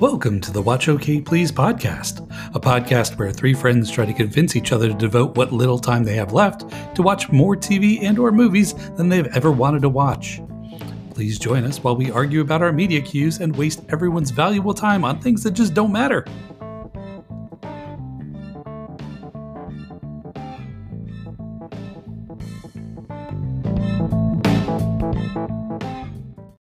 Welcome to the Watch OK Please podcast, a podcast where three friends try to convince each other to devote what little time they have left to watch more TV and or movies than they've ever wanted to watch. Please join us while we argue about our media queues and waste everyone's valuable time on things that just don't matter.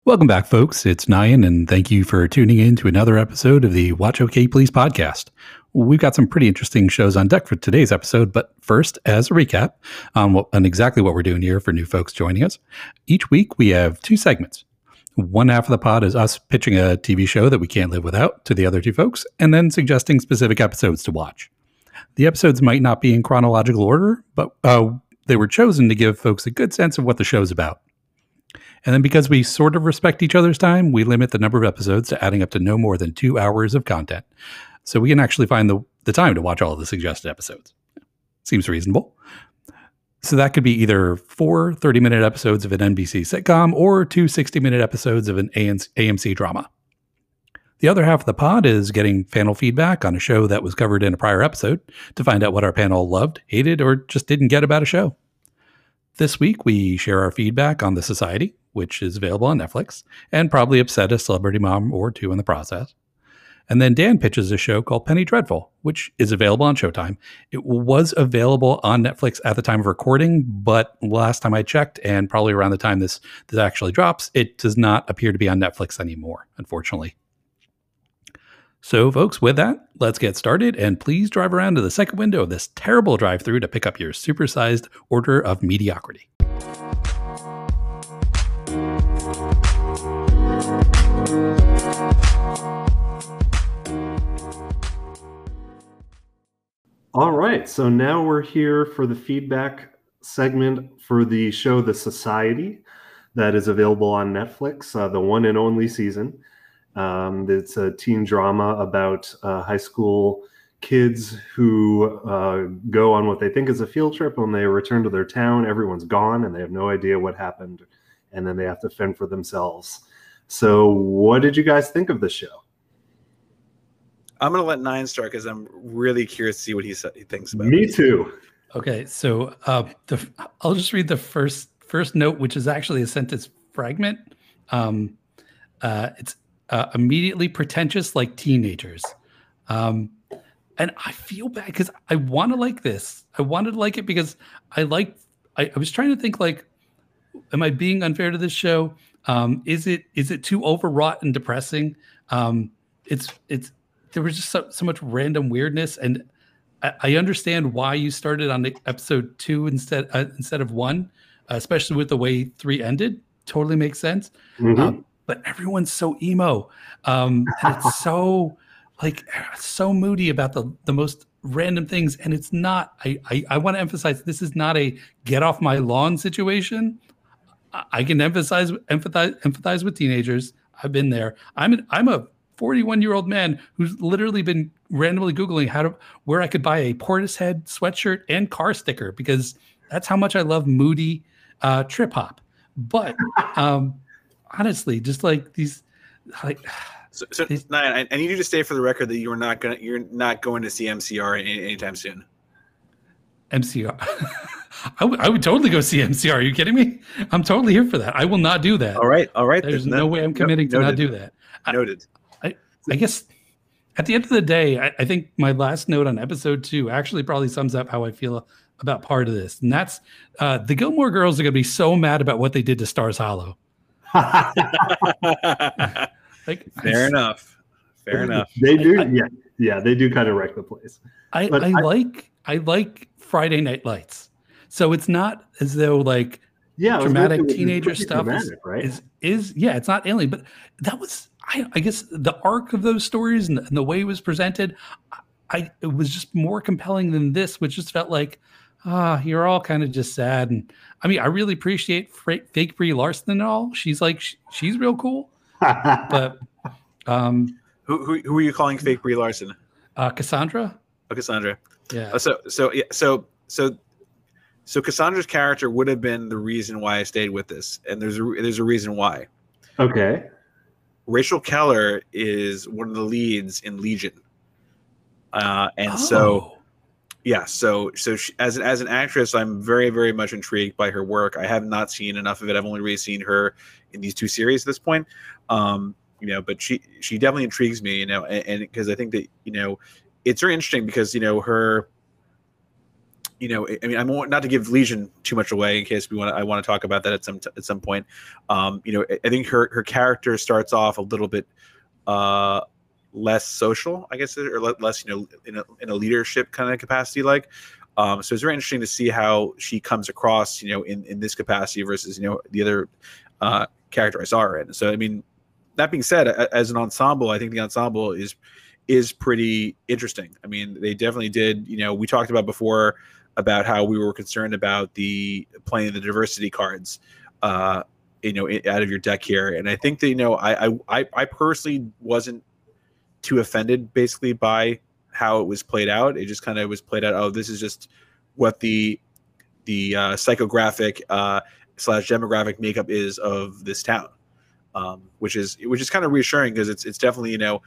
Welcome back, folks. It's Nyan, and thank you for tuning in to another episode of the Watch OK Please podcast. We've got some pretty interesting shows on deck for today's episode, but first, as a recap on, what, on exactly what we're doing here for new folks joining us, each week we have two segments. One half of the pod is us pitching a TV show that we can't live without to the other two folks, and then suggesting specific episodes to watch. The episodes might not be in chronological order, but uh, they were chosen to give folks a good sense of what the show's about. And then because we sort of respect each other's time, we limit the number of episodes to adding up to no more than two hours of content. So we can actually find the, the time to watch all the suggested episodes. Seems reasonable. So that could be either four 30 minute episodes of an NBC sitcom or two 60 minute episodes of an AMC drama. The other half of the pod is getting panel feedback on a show that was covered in a prior episode to find out what our panel loved, hated, or just didn't get about a show. This week, we share our feedback on The Society, which is available on Netflix, and probably upset a celebrity mom or two in the process. And then Dan pitches a show called Penny Dreadful, which is available on Showtime. It was available on Netflix at the time of recording, but last time I checked, and probably around the time this this actually drops, it does not appear to be on Netflix anymore, unfortunately. So, folks, with that, let's get started, and please drive around to the second window of this terrible drive-through to pick up your supersized order of mediocrity. All right, so now we're here for the feedback segment for the show The Society that is available on Netflix, uh, the one and only season. Um, it's a teen drama about uh, high school kids who uh, go on what they think is a field trip. When they return to their town, everyone's gone and they have no idea what happened. And then they have to fend for themselves. So, what did you guys think of the show? I'm gonna let Nine start because I'm really curious to see what he, he thinks about. Me it. too. Okay, so uh, the, I'll just read the first first note, which is actually a sentence fragment. Um, uh, it's uh, immediately pretentious like teenagers, um, and I feel bad because I want to like this. I wanted to like it because I like. I, I was trying to think like, am I being unfair to this show? Um, is it is it too overwrought and depressing? Um, it's it's there was just so, so much random weirdness. And I, I, understand why you started on episode two instead uh, instead of one uh, especially with the way three ended. Totally makes sense. Mm-hmm. um, but everyone's so emo um, and it's so like so moody about the the most random things. And it's not i i, I want to emphasize this is not a get off my lawn situation. I, I can emphasize empathize empathize with teenagers. I've been there. I'm an, i'm a 41 year old man who's literally been randomly Googling how to where I could buy a Portishead sweatshirt and car sticker because that's how much I love moody uh, trip hop. But um, honestly, just like these, like. So, so these, I, I, need you to stay for the record that you're not gonna you're not going to see MCR any, anytime soon. MCR. I, w- I would totally go see MCR. Are you kidding me? I'm totally here for that. I will not do that. All right, all right. There's no, no way I'm committing no, to not do that. Noted. I guess at the end of the day, I, I, think my last note on episode two actually probably sums up how I feel about part of this. And that's uh, the Gilmore girls are going to be so mad about what they did to Stars Hollow. like, Fair enough. Fair enough. They do. I, yeah. Yeah. They do kind of wreck the place. I, I like, I like Friday Night Lights. So it's not as though like yeah, dramatic teenager stuff dramatic, is, right? is, is, yeah, it's not alien, but that was I, I guess the arc of those stories and the, and the, way it was presented, I it was just more compelling than this, which just felt like, ah, you're all kind of just sad. And I mean, I really appreciate fake Brie Larson and all. She's like, she, she's real cool. but um, who, who who are you calling fake Brie Larson? Uh, Cassandra. Oh, Cassandra. Yeah. Uh, so so yeah so so so Cassandra's character would have been the reason why I stayed with this, and there's a there's a reason why. Okay Rachel Keller is one of the leads in Legion, uh, and oh. so yeah, so so she, as an, as an actress, I'm very very much intrigued by her work. I have not seen enough of it. I've only really seen her in these two series at this point. Um, you know, but she she definitely intrigues me. You know, and because I think that you know it's very interesting because you know her you know, I mean, I'm not to give Legion too much away in case we want. To, I want to talk about that at some at some point. Um, you know, I think her her character starts off a little bit uh, less social, I guess, or less you know in a, in a leadership kind of capacity. Like, um, so it's very interesting to see how she comes across, you know, in in this capacity versus you know the other uh, character I saw her in. So I mean, that being said, as an ensemble, I think the ensemble is is pretty interesting. I mean, they definitely did. You know, we talked about before about how we were concerned about the playing the diversity cards, uh, you know, out of your deck here. And I think that you know, I I I personally wasn't too offended basically by how it was played out. It just kind of was played out. Oh, this is just what the the uh, psychographic uh, slash demographic makeup is of this town, um, which is which is kind of reassuring because it's it's definitely you know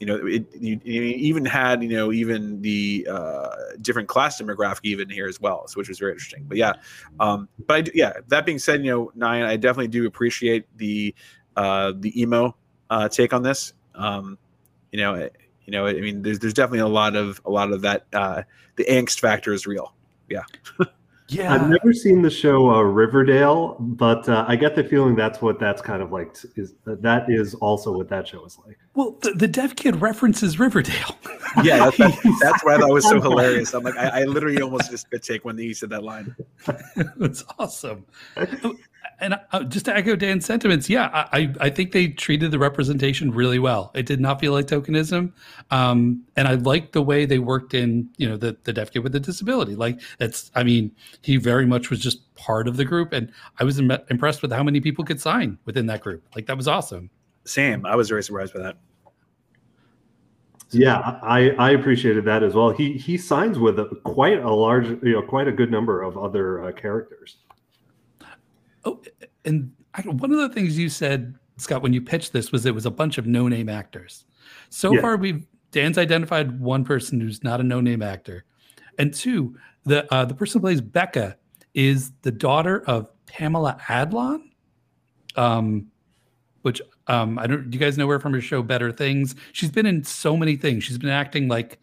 you know, it, you, you, even had you know even the uh, different class demographic even here as well, so which was very interesting. But yeah, um, but I do, yeah. That being said, you know, Nyan, I definitely do appreciate the uh, the emo uh, take on this. Um, you know, you know, I mean, there's there's definitely a lot of a lot of that. Uh, the angst factor is real. Yeah. Yeah, I've never seen the show uh, Riverdale, but uh, I get the feeling that's what that's kind of like. Is that is also what that show is like? Well, the, the deaf kid references Riverdale. yeah, that's, that's, that's why that was so hilarious. I'm like, I, I literally almost just spit take when he said that line. that's awesome and uh, just to echo Dan's sentiments, yeah, I, I think they treated the representation really well. It did not feel like tokenism, um, and I liked the way they worked in, you know, the the deaf kid with the disability. Like that's, I mean, he very much was just part of the group, and I was Im- impressed with how many people could sign within that group. Like that was awesome. Same, I was very surprised by that. Yeah, I, I appreciated that as well. He he signs with a, quite a large, you know, quite a good number of other uh, characters. Oh, and I, one of the things you said, Scott, when you pitched this was it was a bunch of no-name actors. So yeah. far, we've Dan's identified one person who's not a no-name actor, and two, the uh, the person who plays Becca is the daughter of Pamela Adlon, um, which um, I don't. Do you guys know her from her show Better Things? She's been in so many things. She's been acting like,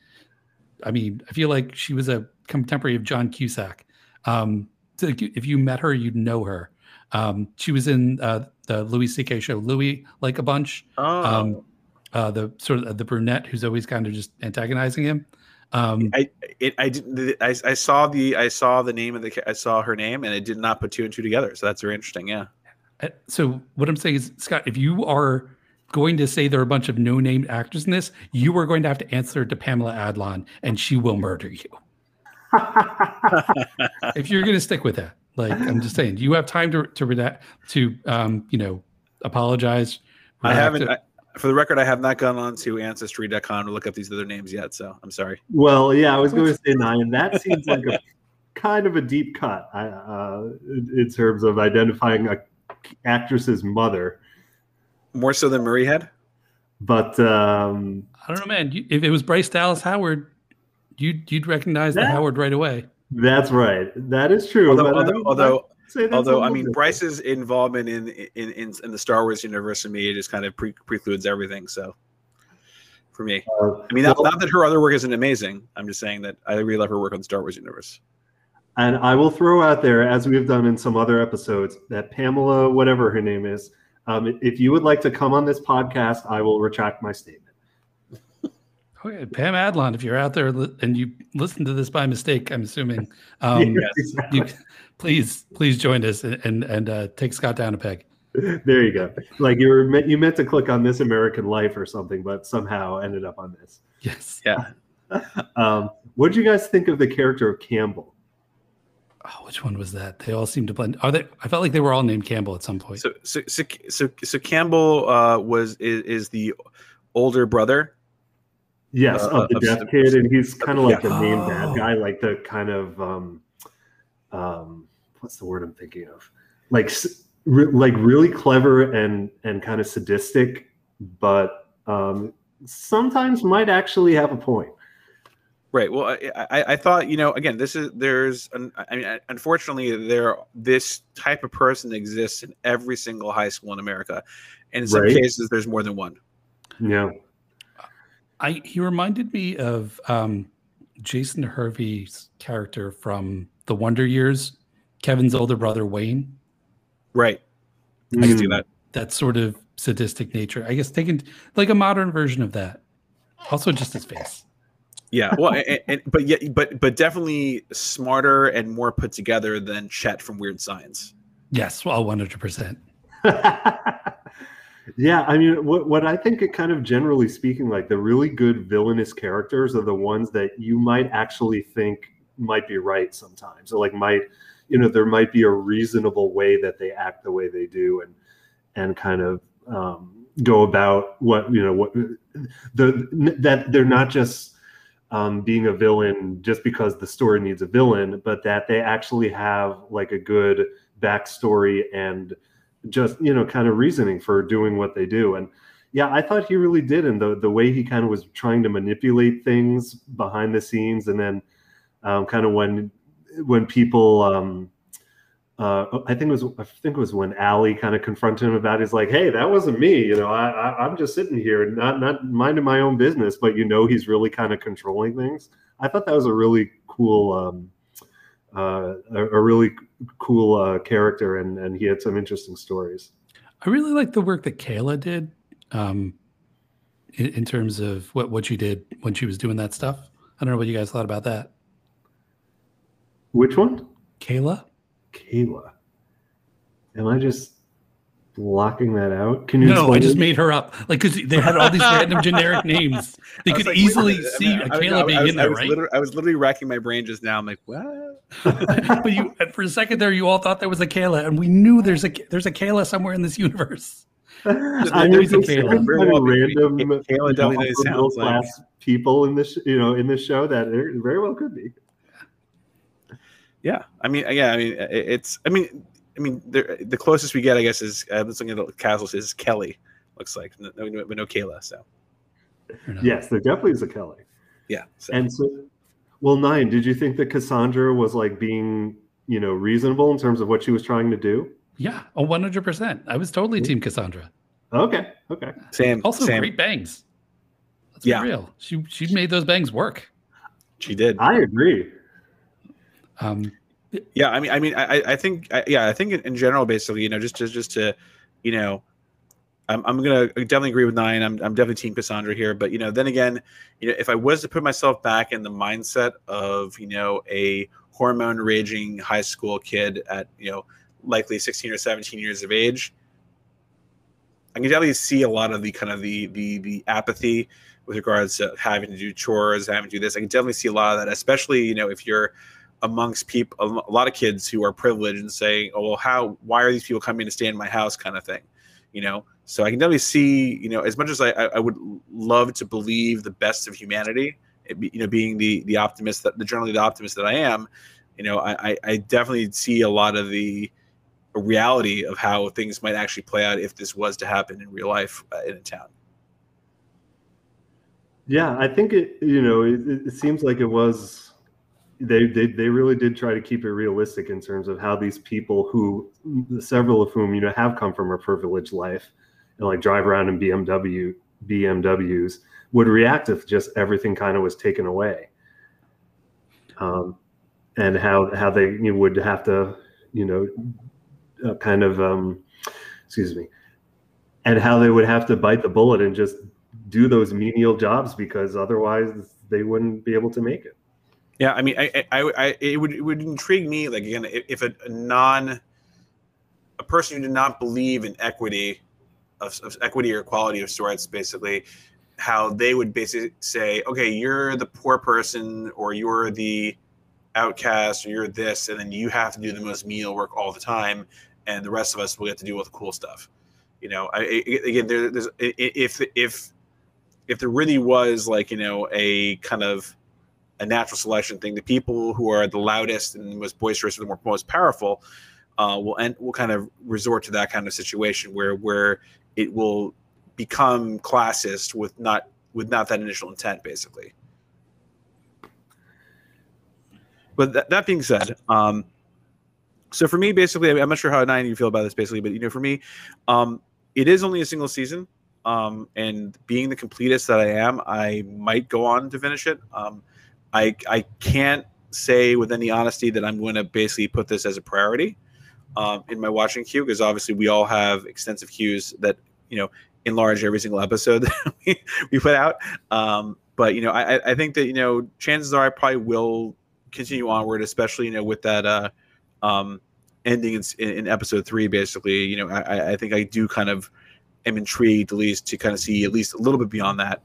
I mean, I feel like she was a contemporary of John Cusack. Um, so if you met her, you'd know her. Um, she was in uh, the Louis C.K. show, Louie Like a Bunch. Oh. Um, uh, the sort of the brunette who's always kind of just antagonizing him. Um, I it, I, I I saw the I saw the name of the I saw her name and I did not put two and two together. So that's very interesting. Yeah. Uh, so what I'm saying is, Scott, if you are going to say there are a bunch of no-name actors in this, you are going to have to answer to Pamela Adlon, and she will murder you. if you're going to stick with that. Like I'm just saying, do you have time to to redact, to um, you know apologize. I haven't. I, for the record, I have not gone on to ancestry.com to look up these other names yet. So I'm sorry. Well, yeah, I was going to say nine. That seems like a kind of a deep cut uh, in terms of identifying a actress's mother. More so than Murray had. But um, I don't know, man. if it was Bryce Dallas Howard, you'd you'd recognize that, the Howard right away. That's right. That is true. Although, although, although, although I mean, different. Bryce's involvement in, in in in the Star Wars universe to me just kind of pre- precludes everything. So, for me, uh, I mean, well, not, not, that her other work isn't amazing. I'm just saying that I really love her work on the Star Wars universe. And I will throw out there, as we've done in some other episodes, that Pamela, whatever her name is, um, if you would like to come on this podcast, I will retract my statement. Okay, Pam Adlon, if you're out there and you listen to this by mistake, I'm assuming, um, yes, exactly. you, please, please join us and and, and uh, take Scott down a peg. There you go. Like you were meant, you meant to click on This American Life or something, but somehow ended up on this. Yes. Yeah. um, what did you guys think of the character of Campbell? Oh, which one was that? They all seem to blend. Are they? I felt like they were all named Campbell at some point. So, so, so, so, so Campbell uh, was is, is the older brother Yes, uh, of the deaf kid, and he's kind of like yeah. the main oh. bad guy, like the kind of um, um, what's the word I'm thinking of? Like, re- like really clever and and kind of sadistic but um, sometimes might actually have a point. Right. Well, I, I, I, thought you know again this is there's an, I mean unfortunately there this type of person exists in every single high school in America, and in some right. cases there's more than one. Yeah. I he reminded me of um, Jason Hervey's character from The Wonder Years, Kevin's older brother Wayne. Right. I can see that. That sort of sadistic nature. I guess taken like a modern version of that. Also, just his face. Yeah, well, and, and, but yeah, but but definitely smarter and more put together than Chet from Weird Science. Yes, well, one hundred percent. Yeah, I mean, what what I think it kind of generally speaking, like the really good villainous characters are the ones that you might actually think might be right sometimes, or like might, you know, there might be a reasonable way that they act the way they do, and and kind of um, go about what you know what the that they're not just um, being a villain just because the story needs a villain, but that they actually have like a good backstory and just you know kind of reasoning for doing what they do and yeah i thought he really did and the the way he kind of was trying to manipulate things behind the scenes and then um, kind of when when people um, uh, I think it was I think it was when Allie kind of confronted him about. It. He's like, "Hey, that wasn't me. You know, I, am just sitting here, not not minding my own business." But you know, he's really kind of controlling things. I thought that was a really cool, um, uh, a, a, really cool uh, character, and and he had some interesting stories. I really like the work that Kayla did, um, in, in, terms of what what she did when she was doing that stuff. I don't know what you guys thought about that. Which one? Kayla. Kayla. Am I just blocking that out? Can you? No, I just it? made her up. Like because they had all these random generic names. They could like, easily see I mean, Kayla being in there, I right? I was literally racking my brain just now. I'm like, what? but you, for a second there, you all thought there was a Kayla, and we knew there's a there's a Kayla somewhere in this universe. There's always a Kayla. Well random Kayla definitely sounds like people in this, you know, in this show that very well could be. Yeah, I mean, yeah, I mean, it's, I mean, I mean, the closest we get, I guess, is I was looking at the castles is Kelly. Looks like no, no, no Kayla. So yes, there definitely is a Kelly. Yeah, so. and so, well, nine. Did you think that Cassandra was like being, you know, reasonable in terms of what she was trying to do? Yeah, one hundred percent. I was totally Team Cassandra. Okay. Okay. Sam. Also, same. great bangs. Let's yeah. real. She she made those bangs work. She did. I agree. Um, yeah, I mean, I mean, I, I think, I, yeah, I think in general, basically, you know, just, just, just to, you know, I'm, I'm gonna definitely agree with nine. I'm, I'm definitely team Cassandra here, but you know, then again, you know, if I was to put myself back in the mindset of, you know, a hormone raging high school kid at, you know, likely 16 or 17 years of age, I can definitely see a lot of the kind of the the the apathy with regards to having to do chores, having to do this. I can definitely see a lot of that, especially you know if you're amongst people, a lot of kids who are privileged and saying, "Oh, well, how? Why are these people coming to stay in my house?" kind of thing, you know. So I can definitely see, you know, as much as I, I would love to believe the best of humanity, be, you know, being the the optimist that the generally the optimist that I am, you know, I I definitely see a lot of the reality of how things might actually play out if this was to happen in real life uh, in a town. Yeah, I think it. You know, it, it seems like it was they, they they really did try to keep it realistic in terms of how these people who several of whom you know have come from a privileged life and like drive around in BMW BMWs would react if just everything kind of was taken away. Um, and how how they you know, would have to you know uh, kind of um, excuse me and how they would have to bite the bullet and just do those menial jobs because otherwise they wouldn't be able to make it yeah, I mean, I, I, I, it would it would intrigue me, like again, if a, non, a person who did not believe in equity, of, of, equity or equality of sorts, basically, how they would basically say, okay, you're the poor person, or you're the outcast, or you're this, and then you have to do the most menial work all the time, and the rest of us will get to do all the cool stuff. You know, I, again, there, there's if if if there really was like you know a kind of a natural selection thing. The people who are the loudest and most boisterous or the most powerful uh, will end, will kind of resort to that kind of situation where where it will become classist with not with not that initial intent, basically. But that, that being said, um, so for me, basically, I'm not sure how nine you feel about this, basically, but you know, for me, um, it is only a single season. Um, and being the completist that I am, I might go on to finish it. Um, I I can't say with any honesty that I'm going to basically put this as a priority um, in my watching queue because obviously we all have extensive queues that you know enlarge every single episode that we, we put out. Um, but you know, I, I think that you know chances are I probably will continue onward, especially you know with that uh, um, ending in, in, episode three. Basically, you know, I, I think I do kind of am intrigued at least to kind of see at least a little bit beyond that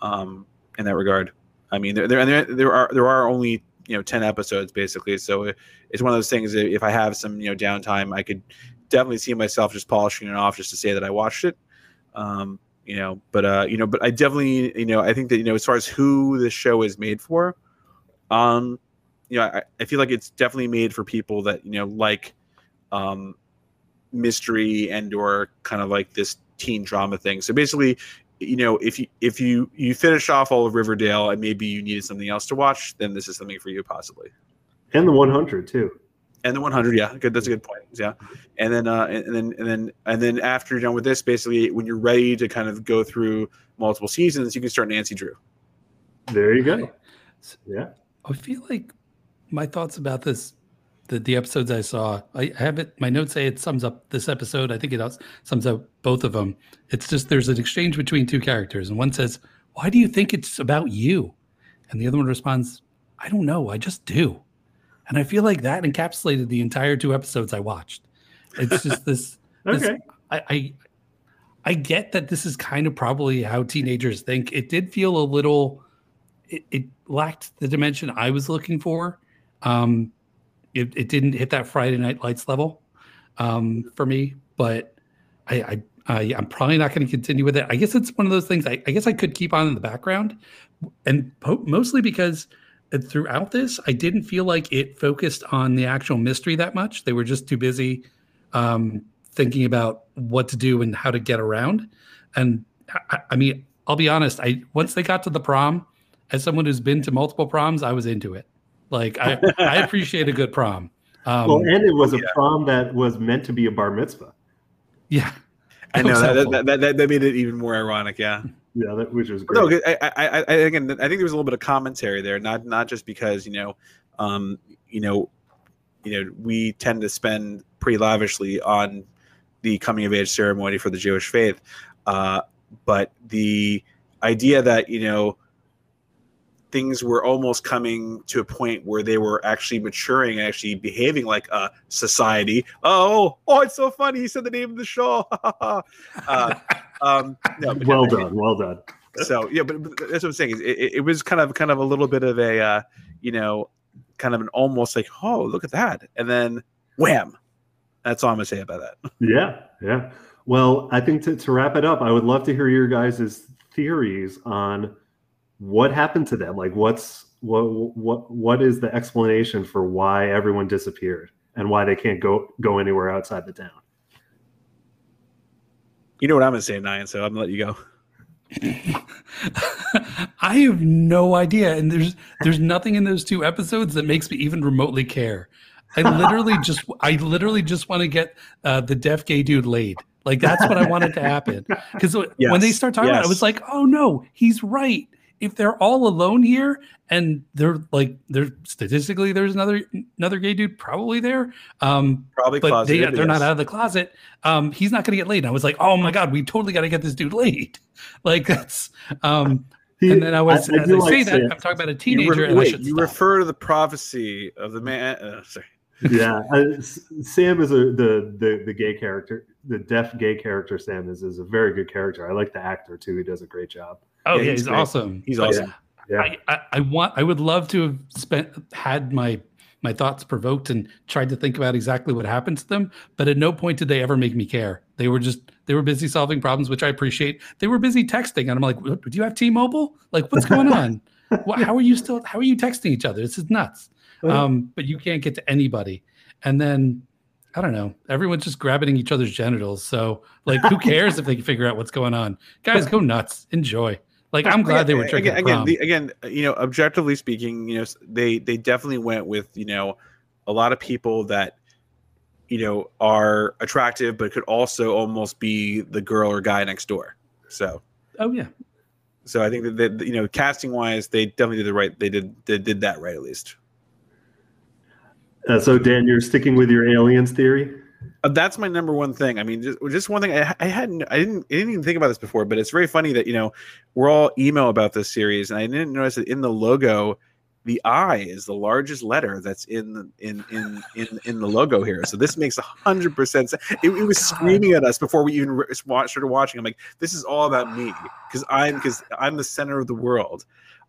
um, in that regard. I mean, there, there there are there are only you know 10 episodes basically. So it's one of those things if i have some you know downtime i could definitely see myself just polishing it off just to say that i watched it. Um you know but uh you know but i definitely you know i think that you know as far as who the show is made for um you know I, I feel like it's definitely made for people that you know like um mystery and or kind of like this teen drama thing. So basically you know, if you if you you finish off all of Riverdale and maybe you needed something else to watch, then this is something for you possibly. And the 100 too. And the 100, yeah, good. That's a good point. Yeah, and then uh, and then and then and then after you're done with this, basically, when you're ready to kind of go through multiple seasons, you can start Nancy Drew. There you go. Yeah, I feel like my thoughts about this the, the episodes I saw. I have it. My notes say it sums up this episode. I think it sums up both of them. It's just there's an exchange between two characters, and one says, "Why do you think it's about you?" And the other one responds, "I don't know. I just do." And I feel like that encapsulated the entire two episodes I watched. It's just this. okay. This, I, I I get that this is kind of probably how teenagers think. It did feel a little. It, it lacked the dimension I was looking for. Um, it, it didn't hit that Friday Night Lights level um, for me, but I, I, I am probably not going to continue with it. I guess it's one of those things. I, I guess I could keep on in the background, and po- mostly because throughout this, I didn't feel like it focused on the actual mystery that much. They were just too busy um, thinking about what to do and how to get around. And I, I mean, I'll be honest. I once they got to the prom, as someone who's been to multiple proms, I was into it. Like I, I appreciate a good prom. Um, well, and it was a yeah. prom that was meant to be a bar mitzvah. Yeah, I know that that, that, that, that, made it even more ironic. Yeah, yeah, that, which was great. No, I, I, I, again, I think there was a little bit of commentary there, not not just because you know, um, you know, you know, we tend to spend pretty lavishly on the coming of age ceremony for the Jewish faith, uh, but the idea that you know things were almost coming to a point where they were actually maturing and actually behaving like a society. Oh, oh, it's so funny. He said the name of the show. uh, um, no, well done, well done. So yeah, but, but, that's what I'm saying. It, it, was kind of kind of a little bit of a uh, you know, kind of an almost like, oh, look at that, and then wham. That's all I'm gonna say about that. Yeah, yeah. Well, I think to, to wrap it up, I would love to hear your guys' theories on what happened to them? Like, what's what what what is the explanation for why everyone disappeared and why they can't go go anywhere outside the town? You know what I'm gonna say, Nyan. So I'm gonna let you go. I have no idea, and there's there's nothing in those two episodes that makes me even remotely care. I literally just I literally just want to get uh, the deaf gay dude laid. Like that's what I wanted to happen. Because yes. when they start talking yes. about it, I was like, oh no, he's right if they're all alone here and they're like they're statistically there's another another gay dude probably there um probably but they, they're yes. not out of the closet um he's not gonna get laid and i was like oh my god we totally got to get this dude laid like that's um he, and then I was, I, I as I like say that, I'm talking about a teenager. You, re- wait, you refer to the prophecy of the man. Uh, sorry. yeah, uh, Sam is a the, the the gay character, the deaf gay character. Sam is is a very good character. I like the actor too. He does a great job. Oh, yeah, he's, he's awesome. He's awesome. Yeah. I, I, I, want. I would love to have spent had my my thoughts provoked and tried to think about exactly what happened to them. But at no point did they ever make me care. They were just they were busy solving problems, which I appreciate. They were busy texting, and I'm like, "Do you have T-Mobile? Like, what's going on? how are you still? How are you texting each other? This is nuts." Um, but you can't get to anybody. And then I don't know. Everyone's just grabbing each other's genitals. So, like, who cares if they can figure out what's going on? Guys, go nuts. Enjoy. Like, I'm glad they were drinking. Again, again, the, again, you know, objectively speaking, you know, they they definitely went with you know a lot of people that you know are attractive, but could also almost be the girl or guy next door. So, oh yeah. So I think that, that you know, casting wise, they definitely did the right. They did they did that right at least. Uh, so Dan, you're sticking with your aliens theory. Uh, that's my number one thing. I mean, just, just one thing I, I, hadn't, I didn't, I didn't even think about this before, but it's very funny that you know we're all email about this series, and I didn't notice that in the logo, the I is the largest letter that's in the, in in in in the logo here. So this makes a hundred percent sense. It, it was God. screaming at us before we even watched, started watching. I'm like, this is all about me because I'm because I'm the center of the world.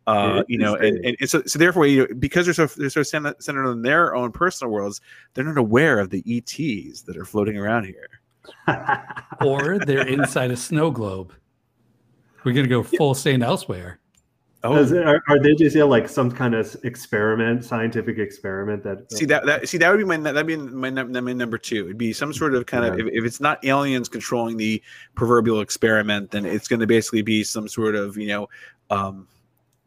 Uh, you know, and, and, and, so, so therefore, you know, because they're so they're so centered on their own personal worlds, they're not aware of the ETs that are floating around here, or they're inside a snow globe. We're gonna go full St. Elsewhere. Oh, are, are, they just yeah, like some kind of experiment, scientific experiment that? See that that see that would be my that'd be my, my number two. It'd be some sort of kind yeah. of if, if it's not aliens controlling the proverbial experiment, then it's going to basically be some sort of you know. Um,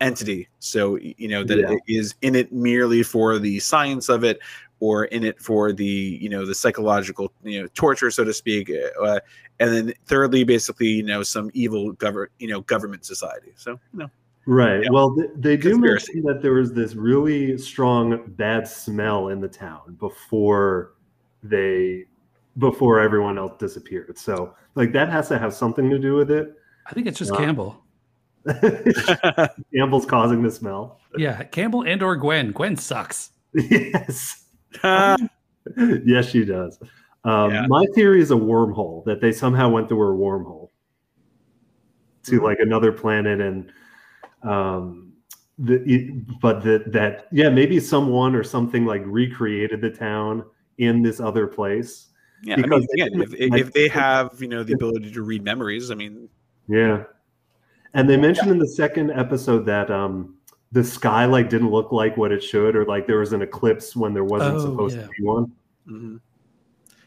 entity. So you know that yeah. it is in it merely for the science of it, or in it for the you know the psychological you know torture, so to speak. Uh, and then thirdly, basically, you know, some evil govern you know government society. So you know. Right. Yeah. Well, they, they do mention that there was this really strong bad smell in the town before they before everyone else disappeared. So, like that has to have something to do with it. I think it's just uh, Campbell. Campbell's causing the smell. Yeah, Campbell and or Gwen. Gwen sucks. Yes. yes, she does. Um, yeah. My theory is a wormhole that they somehow went through a wormhole to mm-hmm. like another planet and um the, but that that yeah maybe someone or something like recreated the town in this other place yeah I mean, again if, like, if they have you know the ability to read memories i mean yeah and they mentioned in the second episode that um, the sky like didn't look like what it should, or like there was an eclipse when there wasn't oh, supposed yeah. to be one. Mm-hmm.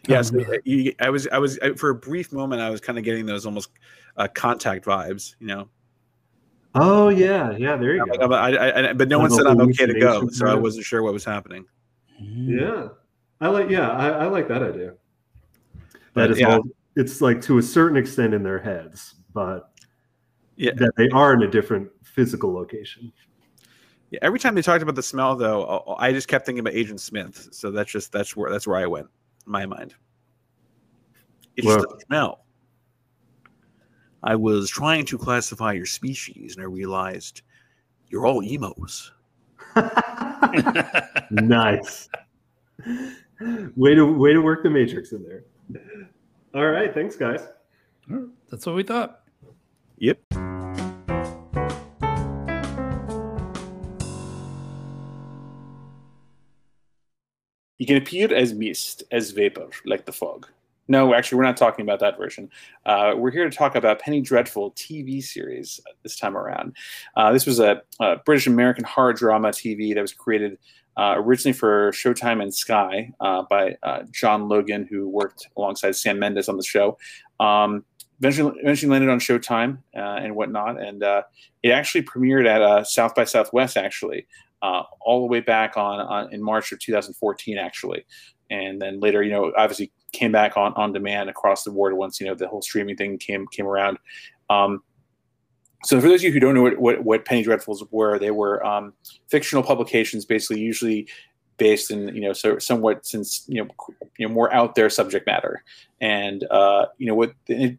Yes, yeah, I was. I was I, for a brief moment. I was kind of getting those almost uh, contact vibes. You know. Oh yeah, yeah. There you go. I, I, but no one said I'm okay to go, so I wasn't sure what was happening. Yeah, I like. Yeah, I, I like that idea. That but, is yeah. all. It's like to a certain extent in their heads, but yeah. that they are in a different physical location. Yeah, every time they talked about the smell, though, uh, uh, I just kept thinking about Agent Smith. So that's just that's where that's where I went in my mind. It's well, just the smell. I was trying to classify your species, and I realized you're all emos. nice. Way to way to work the matrix in there. All right, thanks, guys. That's what we thought. He can appear as mist, as vapor, like the fog. No, actually, we're not talking about that version. Uh, we're here to talk about Penny Dreadful TV series this time around. Uh, this was a, a, British American horror drama TV that was created uh, originally for Showtime and Sky uh, by uh, John Logan, who worked alongside Sam Mendes on the show. Um, eventually, eventually landed on Showtime uh, and whatnot, and it actually premiered at South by Southwest, actually uh, all the way back on, on, in March of 2014, actually, and then later, you know, obviously came back on on demand across the board once you know the whole streaming thing came came around. Um, so for those of you who don't know what, what, what Penny Dreadfuls were, they were um, fictional publications, basically usually based in you know so somewhat since you know you know more out there subject matter, and uh, you know what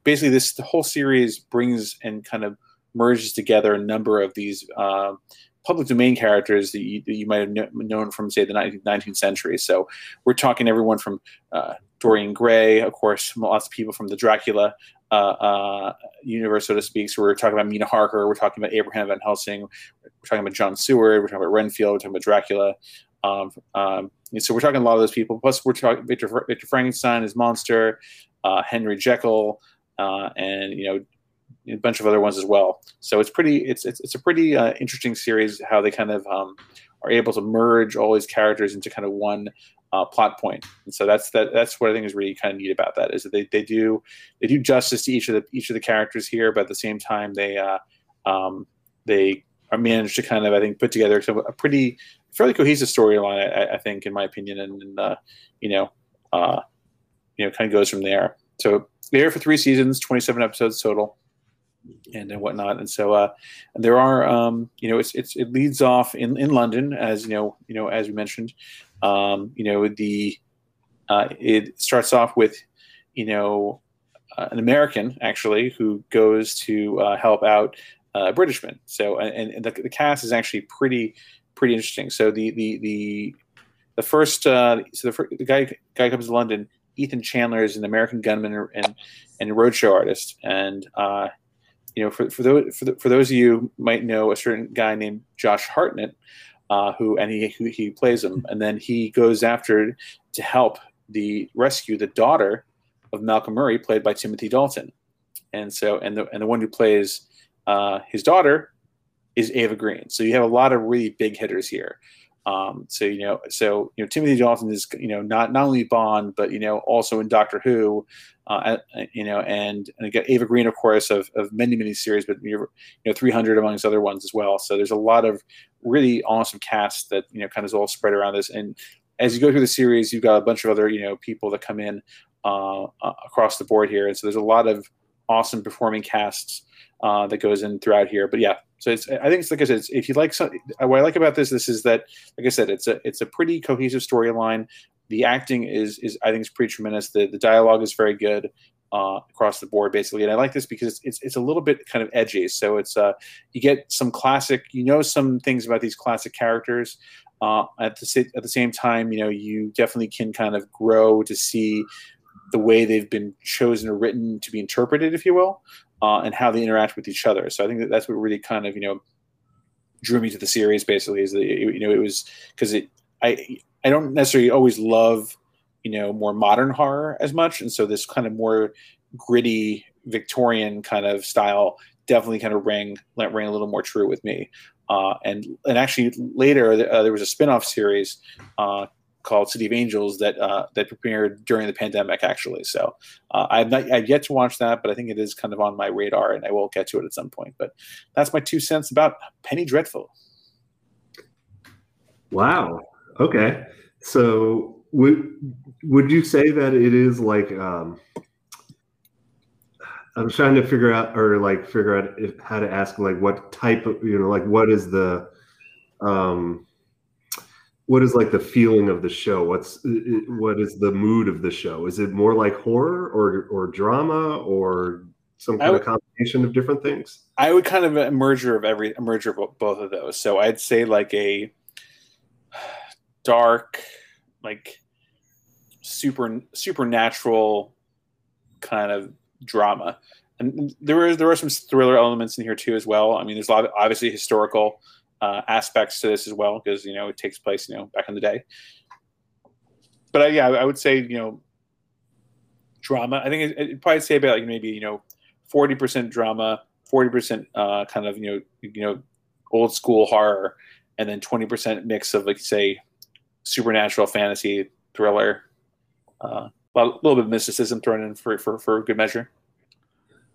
basically this whole series brings and kind of merges together a number of these uh, public domain characters that you, that you might have known from, say, the 19th century. So we're talking everyone from uh, Dorian Gray, of course, lots of people from the Dracula uh, uh, universe, so to speak. So we're talking about Mina Harker, we're talking about Abraham Van Helsing, we're talking about John Seward, we're talking about Renfield, we're talking about Dracula. Um, um, so we're talking a lot of those people. Plus, we're talking Victor, Victor Frankenstein, his monster, uh, Henry Jekyll, uh, and you know a bunch of other ones as well. So it's pretty it's it's, it's a pretty uh, interesting series how they kind of um, are able to merge all these characters into kind of one uh, plot point. And so that's that. That's what I think is really kind of neat about that is that they, they do they do justice to each of the each of the characters here, but at the same time they uh, um, they are managed to kind of I think put together a pretty fairly cohesive storyline. I, I, think, in my opinion, and, and uh, you know, uh, you know, kind of goes from there. So there for three seasons, twenty seven episodes total and and whatnot. And so uh, there are um, you know it's, it's it leads off in, in London as you know you know as we mentioned um, you know the uh, it starts off with you know uh, an American actually who goes to uh, help out a Britishman. So and, and the, the, cast is actually pretty pretty interesting. So the the the the first uh, so the, the guy guy comes to London. Ethan Chandler is an American gunman and and roadshow artist, and uh, you know, for, for those for, the, for those of you might know a certain guy named Josh Hartnett, uh, who and he who he plays him, and then he goes after to help the rescue the daughter of Malcolm Murray, played by Timothy Dalton, and so and the and the one who plays uh, his daughter is Eva Green. So you have a lot of really big hitters here. Um, so you know, so you know, Timothy Dalton is you know not not only Bond, but you know also in Doctor Who, uh, you know, and and again Eva Green, of course, of, of many many series, but you know 300 amongst other ones as well. So there's a lot of really awesome casts that you know kind of all spread around this. And as you go through the series, you've got a bunch of other you know people that come in uh, uh, across the board here, and so there's a lot of awesome performing casts uh, that goes in throughout here. But yeah, so it's I think it's like I said, if you like some, what I like about this, this is that like I said, it's a it's a pretty cohesive storyline. The acting is is I think is pretty tremendous. The the dialogue is very good. Uh, across the board, basically, and I like this because it's, it's, a little bit kind of edgy. So it's uh, you get some classic, you know, some things about these classic characters. Uh, at the at the same time, you know, you definitely can kind of grow to see the way they've been chosen or written to be interpreted, if you will uh, and how they interact with each other. So I think that that's what really kind of you know drew me to the series. Basically, is that it, you know it was because it I I don't necessarily always love you know more modern horror as much, and so this kind of more gritty Victorian kind of style definitely kind of rang rang a little more true with me. Uh, and and actually later uh, there was a spin-off series uh, called City of Angels that uh, that premiered during the pandemic, actually. So uh, I've not I've yet to watch that, but I think it is kind of on my radar, and I will get to it at some point. But that's my two cents about Penny Dreadful. Wow. Okay. So would would you say that it is like? Um, I'm trying to figure out, or like figure out if, how to ask, like what type of, you know, like what is the, um, what is like the feeling of the show? What's what is the mood of the show? Is it more like horror or or drama or some kind would, of combination of different things? I would kind of a merger of every a merger of both of those. So i'd say like a dark like super supernatural kind of drama. And there is there are some thriller elements in here too as well. I mean there's a lot of obviously historical uh, aspects to this as well because you know it takes place you know back in the day. But uh, yeah, I, would say you know drama. I think it, would probably say about like maybe you know forty percent drama, forty percent uh, kind of you know you know old school horror, and then twenty percent mix of like say supernatural fantasy thriller. Uh, a little bit of mysticism thrown in for, for, for good measure.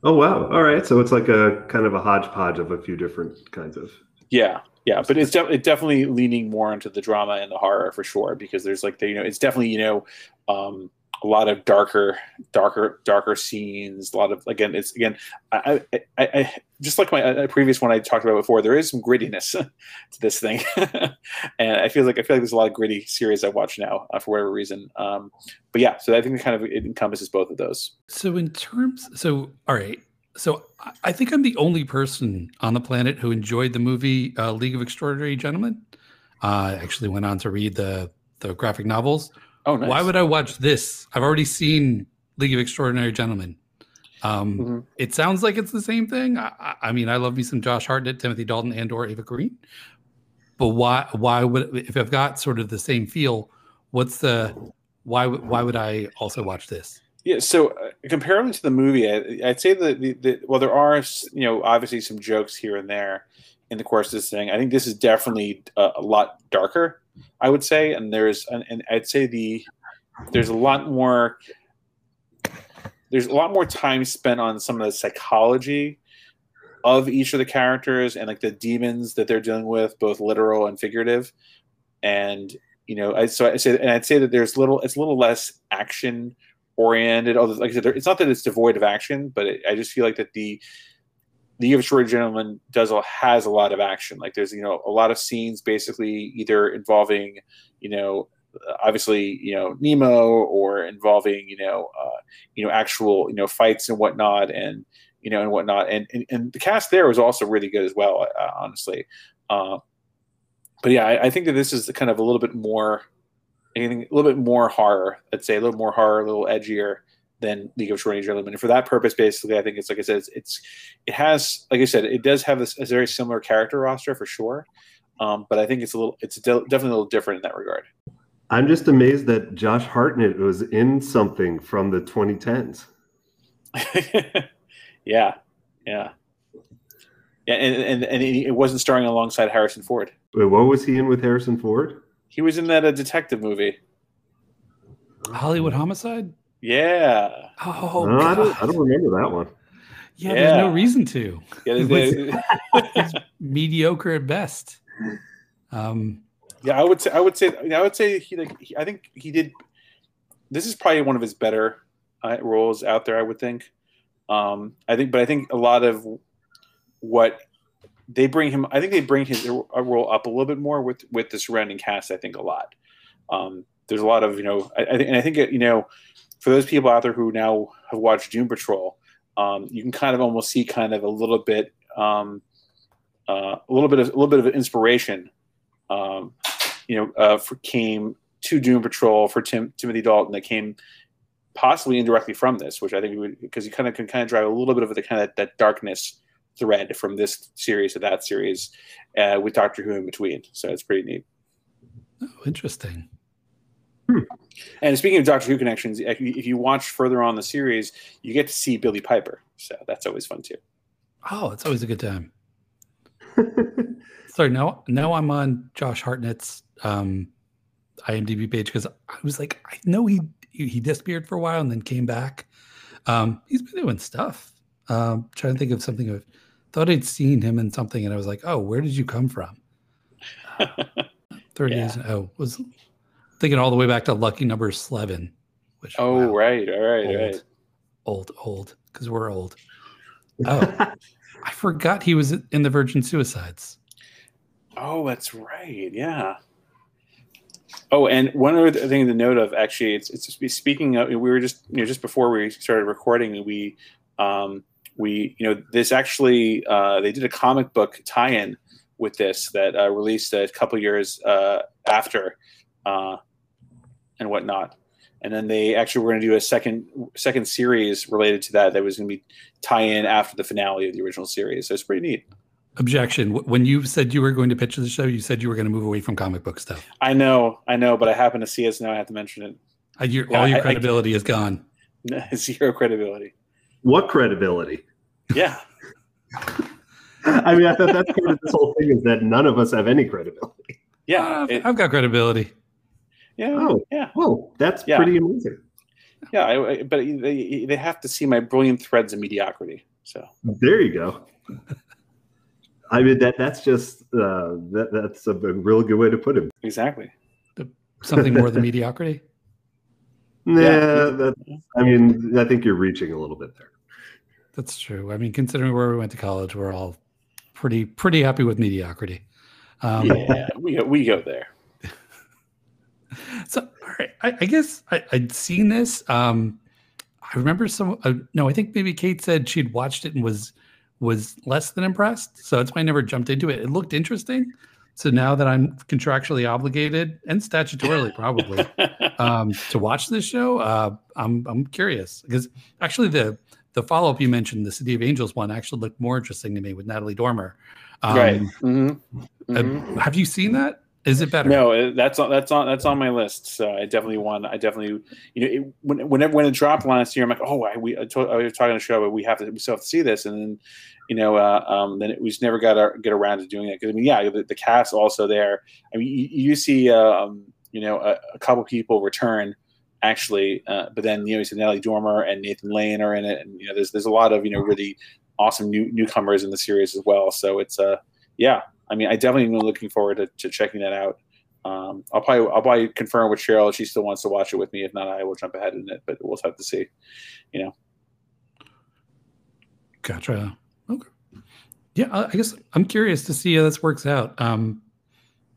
Oh wow! All right, so it's like a kind of a hodgepodge of a few different kinds of. Yeah, yeah, but it's, de- definitely leaning more into the drama and the horror for sure because there's like the you know it's definitely you know um, a lot of darker, darker, darker scenes. A lot of again, it's again, I, I, I just like my previous one I talked about before. There is some grittiness to this thing, and I feel like I feel like there's a lot of gritty series I watch now uh, for whatever reason. Um, but yeah, so I think it kind of it encompasses both of those. So in terms, so all right, so I think I'm the only person on the planet who enjoyed the movie uh, League of Extraordinary Gentlemen. Uh, I actually went on to read the the graphic novels. Oh, nice. Why would I watch this? I've already seen League of Extraordinary Gentlemen. Um, mm-hmm. It sounds like it's the same thing. I, I, mean, I love me some Josh Hartnett, Timothy Dalton, and or Eva Green. But why? Why would if I've got sort of the same feel? What's the why? Why would I also watch this? Yeah, so uh, comparing to the movie, I, would say that the, the, well, there are you know obviously some jokes here and there in the course of this thing. I think this is definitely a, a lot darker I would say, and there's and, and I'd say the there's a lot more there's a lot more time spent on some of the psychology of each of the characters and like the demons that they're dealing with, both literal and figurative. And you know, I, so I say, and I'd say that there's little, it's a little less action oriented. Although, like I said, it's not that it's devoid of action, but it, I just feel like that the the League of Extraordinary Gentlemen does has a lot of action. Like there's you know a lot of scenes basically either involving you know obviously you know Nemo or involving you know uh, you know actual you know fights and whatnot and you know and whatnot and and, and the cast there was also really good as well uh, honestly uh, but yeah I, I, think that this is kind of a little bit more anything a little bit more horror I'd say a little more horror a little edgier than League of Extraordinary Gentlemen. And for that purpose, basically, I think it's like I said, it's, it's it has like I said, it does have this a very similar character roster for sure. Um, but I think it's a little, it's de- definitely a little different in that regard. I'm just amazed that Josh Hartnett was in something from the 2010s. yeah, yeah, yeah, and, and and it wasn't starring alongside Harrison Ford. Wait, what was he in with Harrison Ford? He was in that a uh, detective movie, Hollywood Homicide. Yeah. Oh, no, I don't, I don't remember that one. Yeah, yeah. there's no reason to. Yeah, it's mediocre at best. Um, yeah, I would say I would say I would say he like he, I think he did. This is probably one of his better uh, roles out there. I would think. Um, I think, but I think a lot of what they bring him, I think they bring his role up a little bit more with with the surrounding cast. I think a lot. Um, there's a lot of you know, I, think, and I think you know, for those people out there who now have watched Doom Patrol, um, you can kind of almost see kind of a little bit, um, uh, a little bit of a little bit of inspiration um, you know, uh, for, came to Doom Patrol for Tim, Timothy Dalton that came possibly indirectly from this, which I think because you kind of can kind of drive a little bit of the kind of that darkness thread from this series to that series uh, with Doctor Who in between. So it's pretty neat. Oh, interesting. Hmm. And speaking of Doctor Who connections, if you, watch further on the series, you get to see Billie Piper. So that's always fun too. Oh, it's always a good time. Sorry, now now I'm on Josh Hartnett's um, IMDb page because I was like, I know he he disappeared for a while and then came back. Um, he's been doing stuff. Um, trying to think of something. Of thought I'd seen him in something, and I was like, oh, where did you come from? Thirty yeah. days. Oh, was thinking all the way back to Lucky Number Slevin. Which oh wow, right, all right, old, right. Old, old, because we're old. Oh, I forgot he was in the Virgin Suicides. Oh, that's right. Yeah. Oh, and one other thing to note of actually, it's it's speaking of we were just you know just before we started recording, we um, we you know this actually uh, they did a comic book tie-in with this that uh, released a couple years uh, after uh, and whatnot, and then they actually were going to do a second second series related to that that was going to be tie-in after the finale of the original series. So it's pretty neat. Objection. When you said you were going to pitch the show, you said you were going to move away from comic book stuff. I know, I know, but I happen to see it, so now I have to mention it. Your, all your credibility I, is gone. Zero credibility. What credibility? Yeah. I mean, I thought that's part of this whole thing is that none of us have any credibility. Yeah, uh, it, I've got credibility. Yeah. Oh, yeah. Well, that's yeah. pretty amazing. Yeah, I, but they, they have to see my brilliant threads of mediocrity. So there you go. I mean that that's just uh, that that's a, a real good way to put it. Exactly. Something more than mediocrity. Nah, yeah. that, I mean, I think you're reaching a little bit there. That's true. I mean, considering where we went to college, we're all pretty pretty happy with mediocrity. Um, yeah, we go, we go there. so, all right, I, I guess I, would seen this. Um, I remember some. Uh, no, I think maybe Kate said she'd watched it and was was less than impressed. So that's why I never jumped into it. It looked interesting. So now that I'm contractually obligated and statutorily probably um, to watch this show, uh, I'm I'm curious because actually the the follow up you mentioned, the City of Angels one, actually looked more interesting to me with Natalie Dormer. Um, right. Mm-hmm. Mm-hmm. have you seen that? Is it better? No, that's on that's on that's on my list. So I definitely want. I definitely you know it, when whenever when it dropped last year, I'm like, oh, I, we I, told, I was talking the show, but we have to we still have to see this, and then you know, uh, um, then it, we just never got our, get around to doing it. Because I mean, yeah, the, the cast also there. I mean, you, you see, um, you know, a, a, couple people return actually, uh, but then you know, you Natalie Dormer and Nathan Lane are in it, and you know, there's there's a lot of you know really awesome new newcomers in the series as well. So it's uh, yeah, I mean, I definitely am looking forward to, to checking that out. Um, I'll probably I'll probably confirm with Cheryl if she still wants to watch it with me. If not, I will jump ahead in it. But we'll have to see. You know. Gotcha. Okay. Yeah, I guess I'm curious to see how this works out. Um,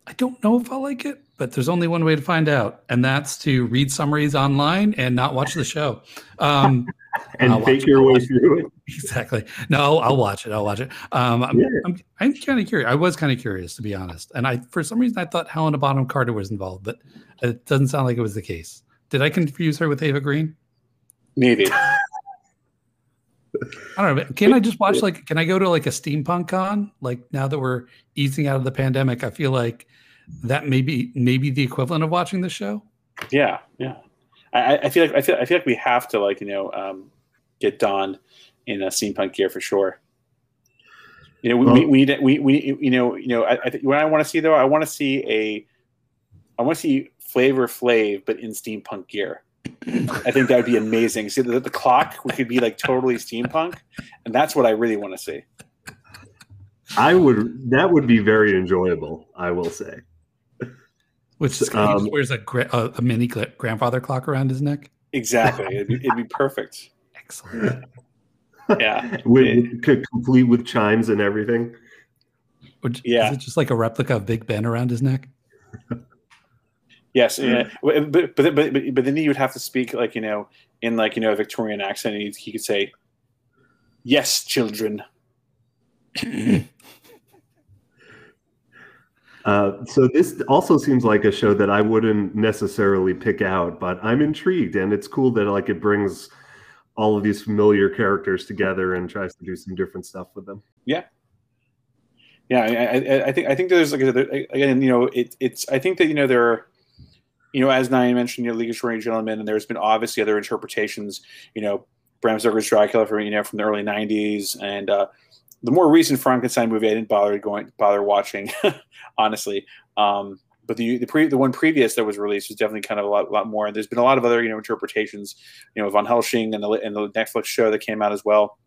I don't know if I'll like it, but there's only one way to find out, and that's to read summaries online and not watch the show. Um, and fake your way through it. Exactly. No, I'll watch it. I'll watch it. Um, I'm, yeah. I'm, I'm kind of curious. I was kind of curious, to be honest. And I, for some reason, I thought Helena Bonham Carter was involved, but it doesn't sound like it was the case. Did I confuse her with Eva Green? Maybe. I don't know. Can I just watch like? Can I go to like a steampunk con? Like now that we're easing out of the pandemic, I feel like that may be maybe the equivalent of watching the show. Yeah, yeah. I, I feel like I feel I feel like we have to like you know um, get donned in a steampunk gear for sure. You know, we, well, we, we need we, we you know you know I, I what I want to see though I want to see a I want to see Flavor Flav but in steampunk gear. I think that would be amazing. See the, the clock we could be like totally steampunk, and that's what I really want to see. I would that would be very enjoyable. I will say. Which um, wears a, a, a mini grandfather clock around his neck. Exactly, it'd be, it'd be perfect. Excellent. yeah, with, complete with chimes and everything. Which, yeah, is it just like a replica of Big Ben around his neck? yes, yeah. but, but but but but then you would have to speak like you know in like you know a Victorian accent. He, he could say, "Yes, children." Uh, so this also seems like a show that I wouldn't necessarily pick out, but I'm intrigued, and it's cool that like it brings all of these familiar characters together and tries to do some different stuff with them. Yeah, yeah. I, I, I think I think there's like again, you know, it, it's I think that you know there are. You know, as Nyan mentioned, you know, League of Extraordinary Gentlemen, and there's been obviously other interpretations. You know, Bram Stoker's Dracula from you know from the early '90s, and uh, the more recent Frankenstein movie, I didn't bother going bother watching, honestly. Um, but the the pre, the one previous that was released was definitely kind of a lot, lot more. And there's been a lot of other you know interpretations, you know, Van Helsing and the and the Netflix show that came out as well.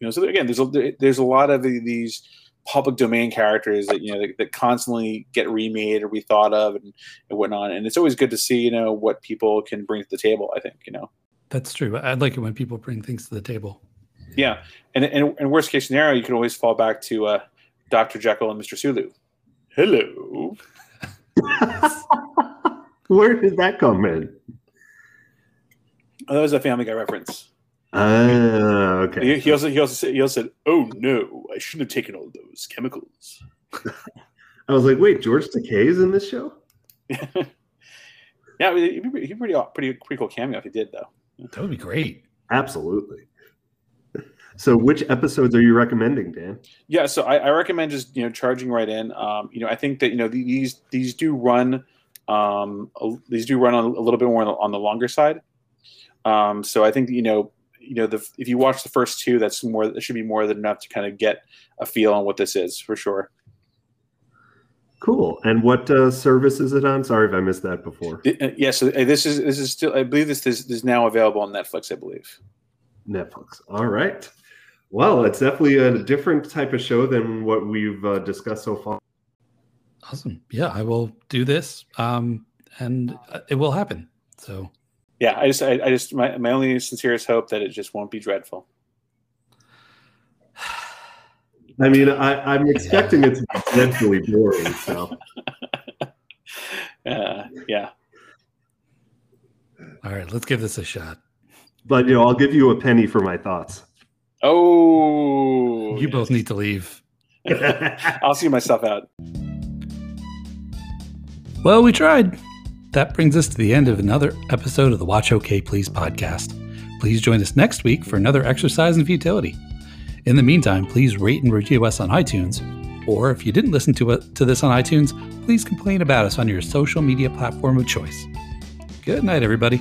You know, so again, there's a there's a lot of these public domain characters that you know that, that constantly get remade or rethought of and, and whatnot. And it's always good to see you know what people can bring to the table. I think you know. That's true. I'd like it when people bring things to the table. Yeah, and in worst case scenario, you can always fall back to uh, Doctor Jekyll and Mister Sulu. Hello. Where did that come in? Oh, that was a Family Guy reference. Ah, okay. He, he, also he also said, he also said, "Oh no, I shouldn't have taken all those chemicals." I was like, "Wait, George Takei is in this show?" yeah, he'd he'd be pretty pretty pretty cool cameo if he did, though. That would be great. Absolutely. So, which episodes are you recommending, Dan? Yeah, so I, I recommend just you know charging right in. Um, you know, I think that you know these these do run um, these do run a, a little bit more on the, on the longer side. Um, so I think that, you know you know the if you watch the first two, that's more that should be more than enough to kind of get a feel on what this is for sure. Cool. And what uh, service is it on? Sorry if I missed that before. Yes, uh, yeah, so uh, this is this is still I believe this is, this is now available on Netflix. I believe. Netflix. All right. Well, it's definitely a different type of show than what we've uh, discussed so far. Awesome. Yeah, I will do this, um, and uh, it will happen. So. Yeah, I just, I, I just, my, my only sincerest hope that it just won't be dreadful. I mean, I, I'm expecting it to be dreadfully boring. So. uh, yeah. All right, let's give this a shot. But you know, I'll give you a penny for my thoughts. Oh, you yes. both need to leave. I'll see myself out. Well, we tried. That brings us to the end of another episode of the Watch OK Please podcast. Please join us next week for another exercise in futility. In the meantime, please rate and review us on iTunes Or if you didn't listen to, it, to this on iTunes, please complain about us on your social media platform of choice. Good night, everybody.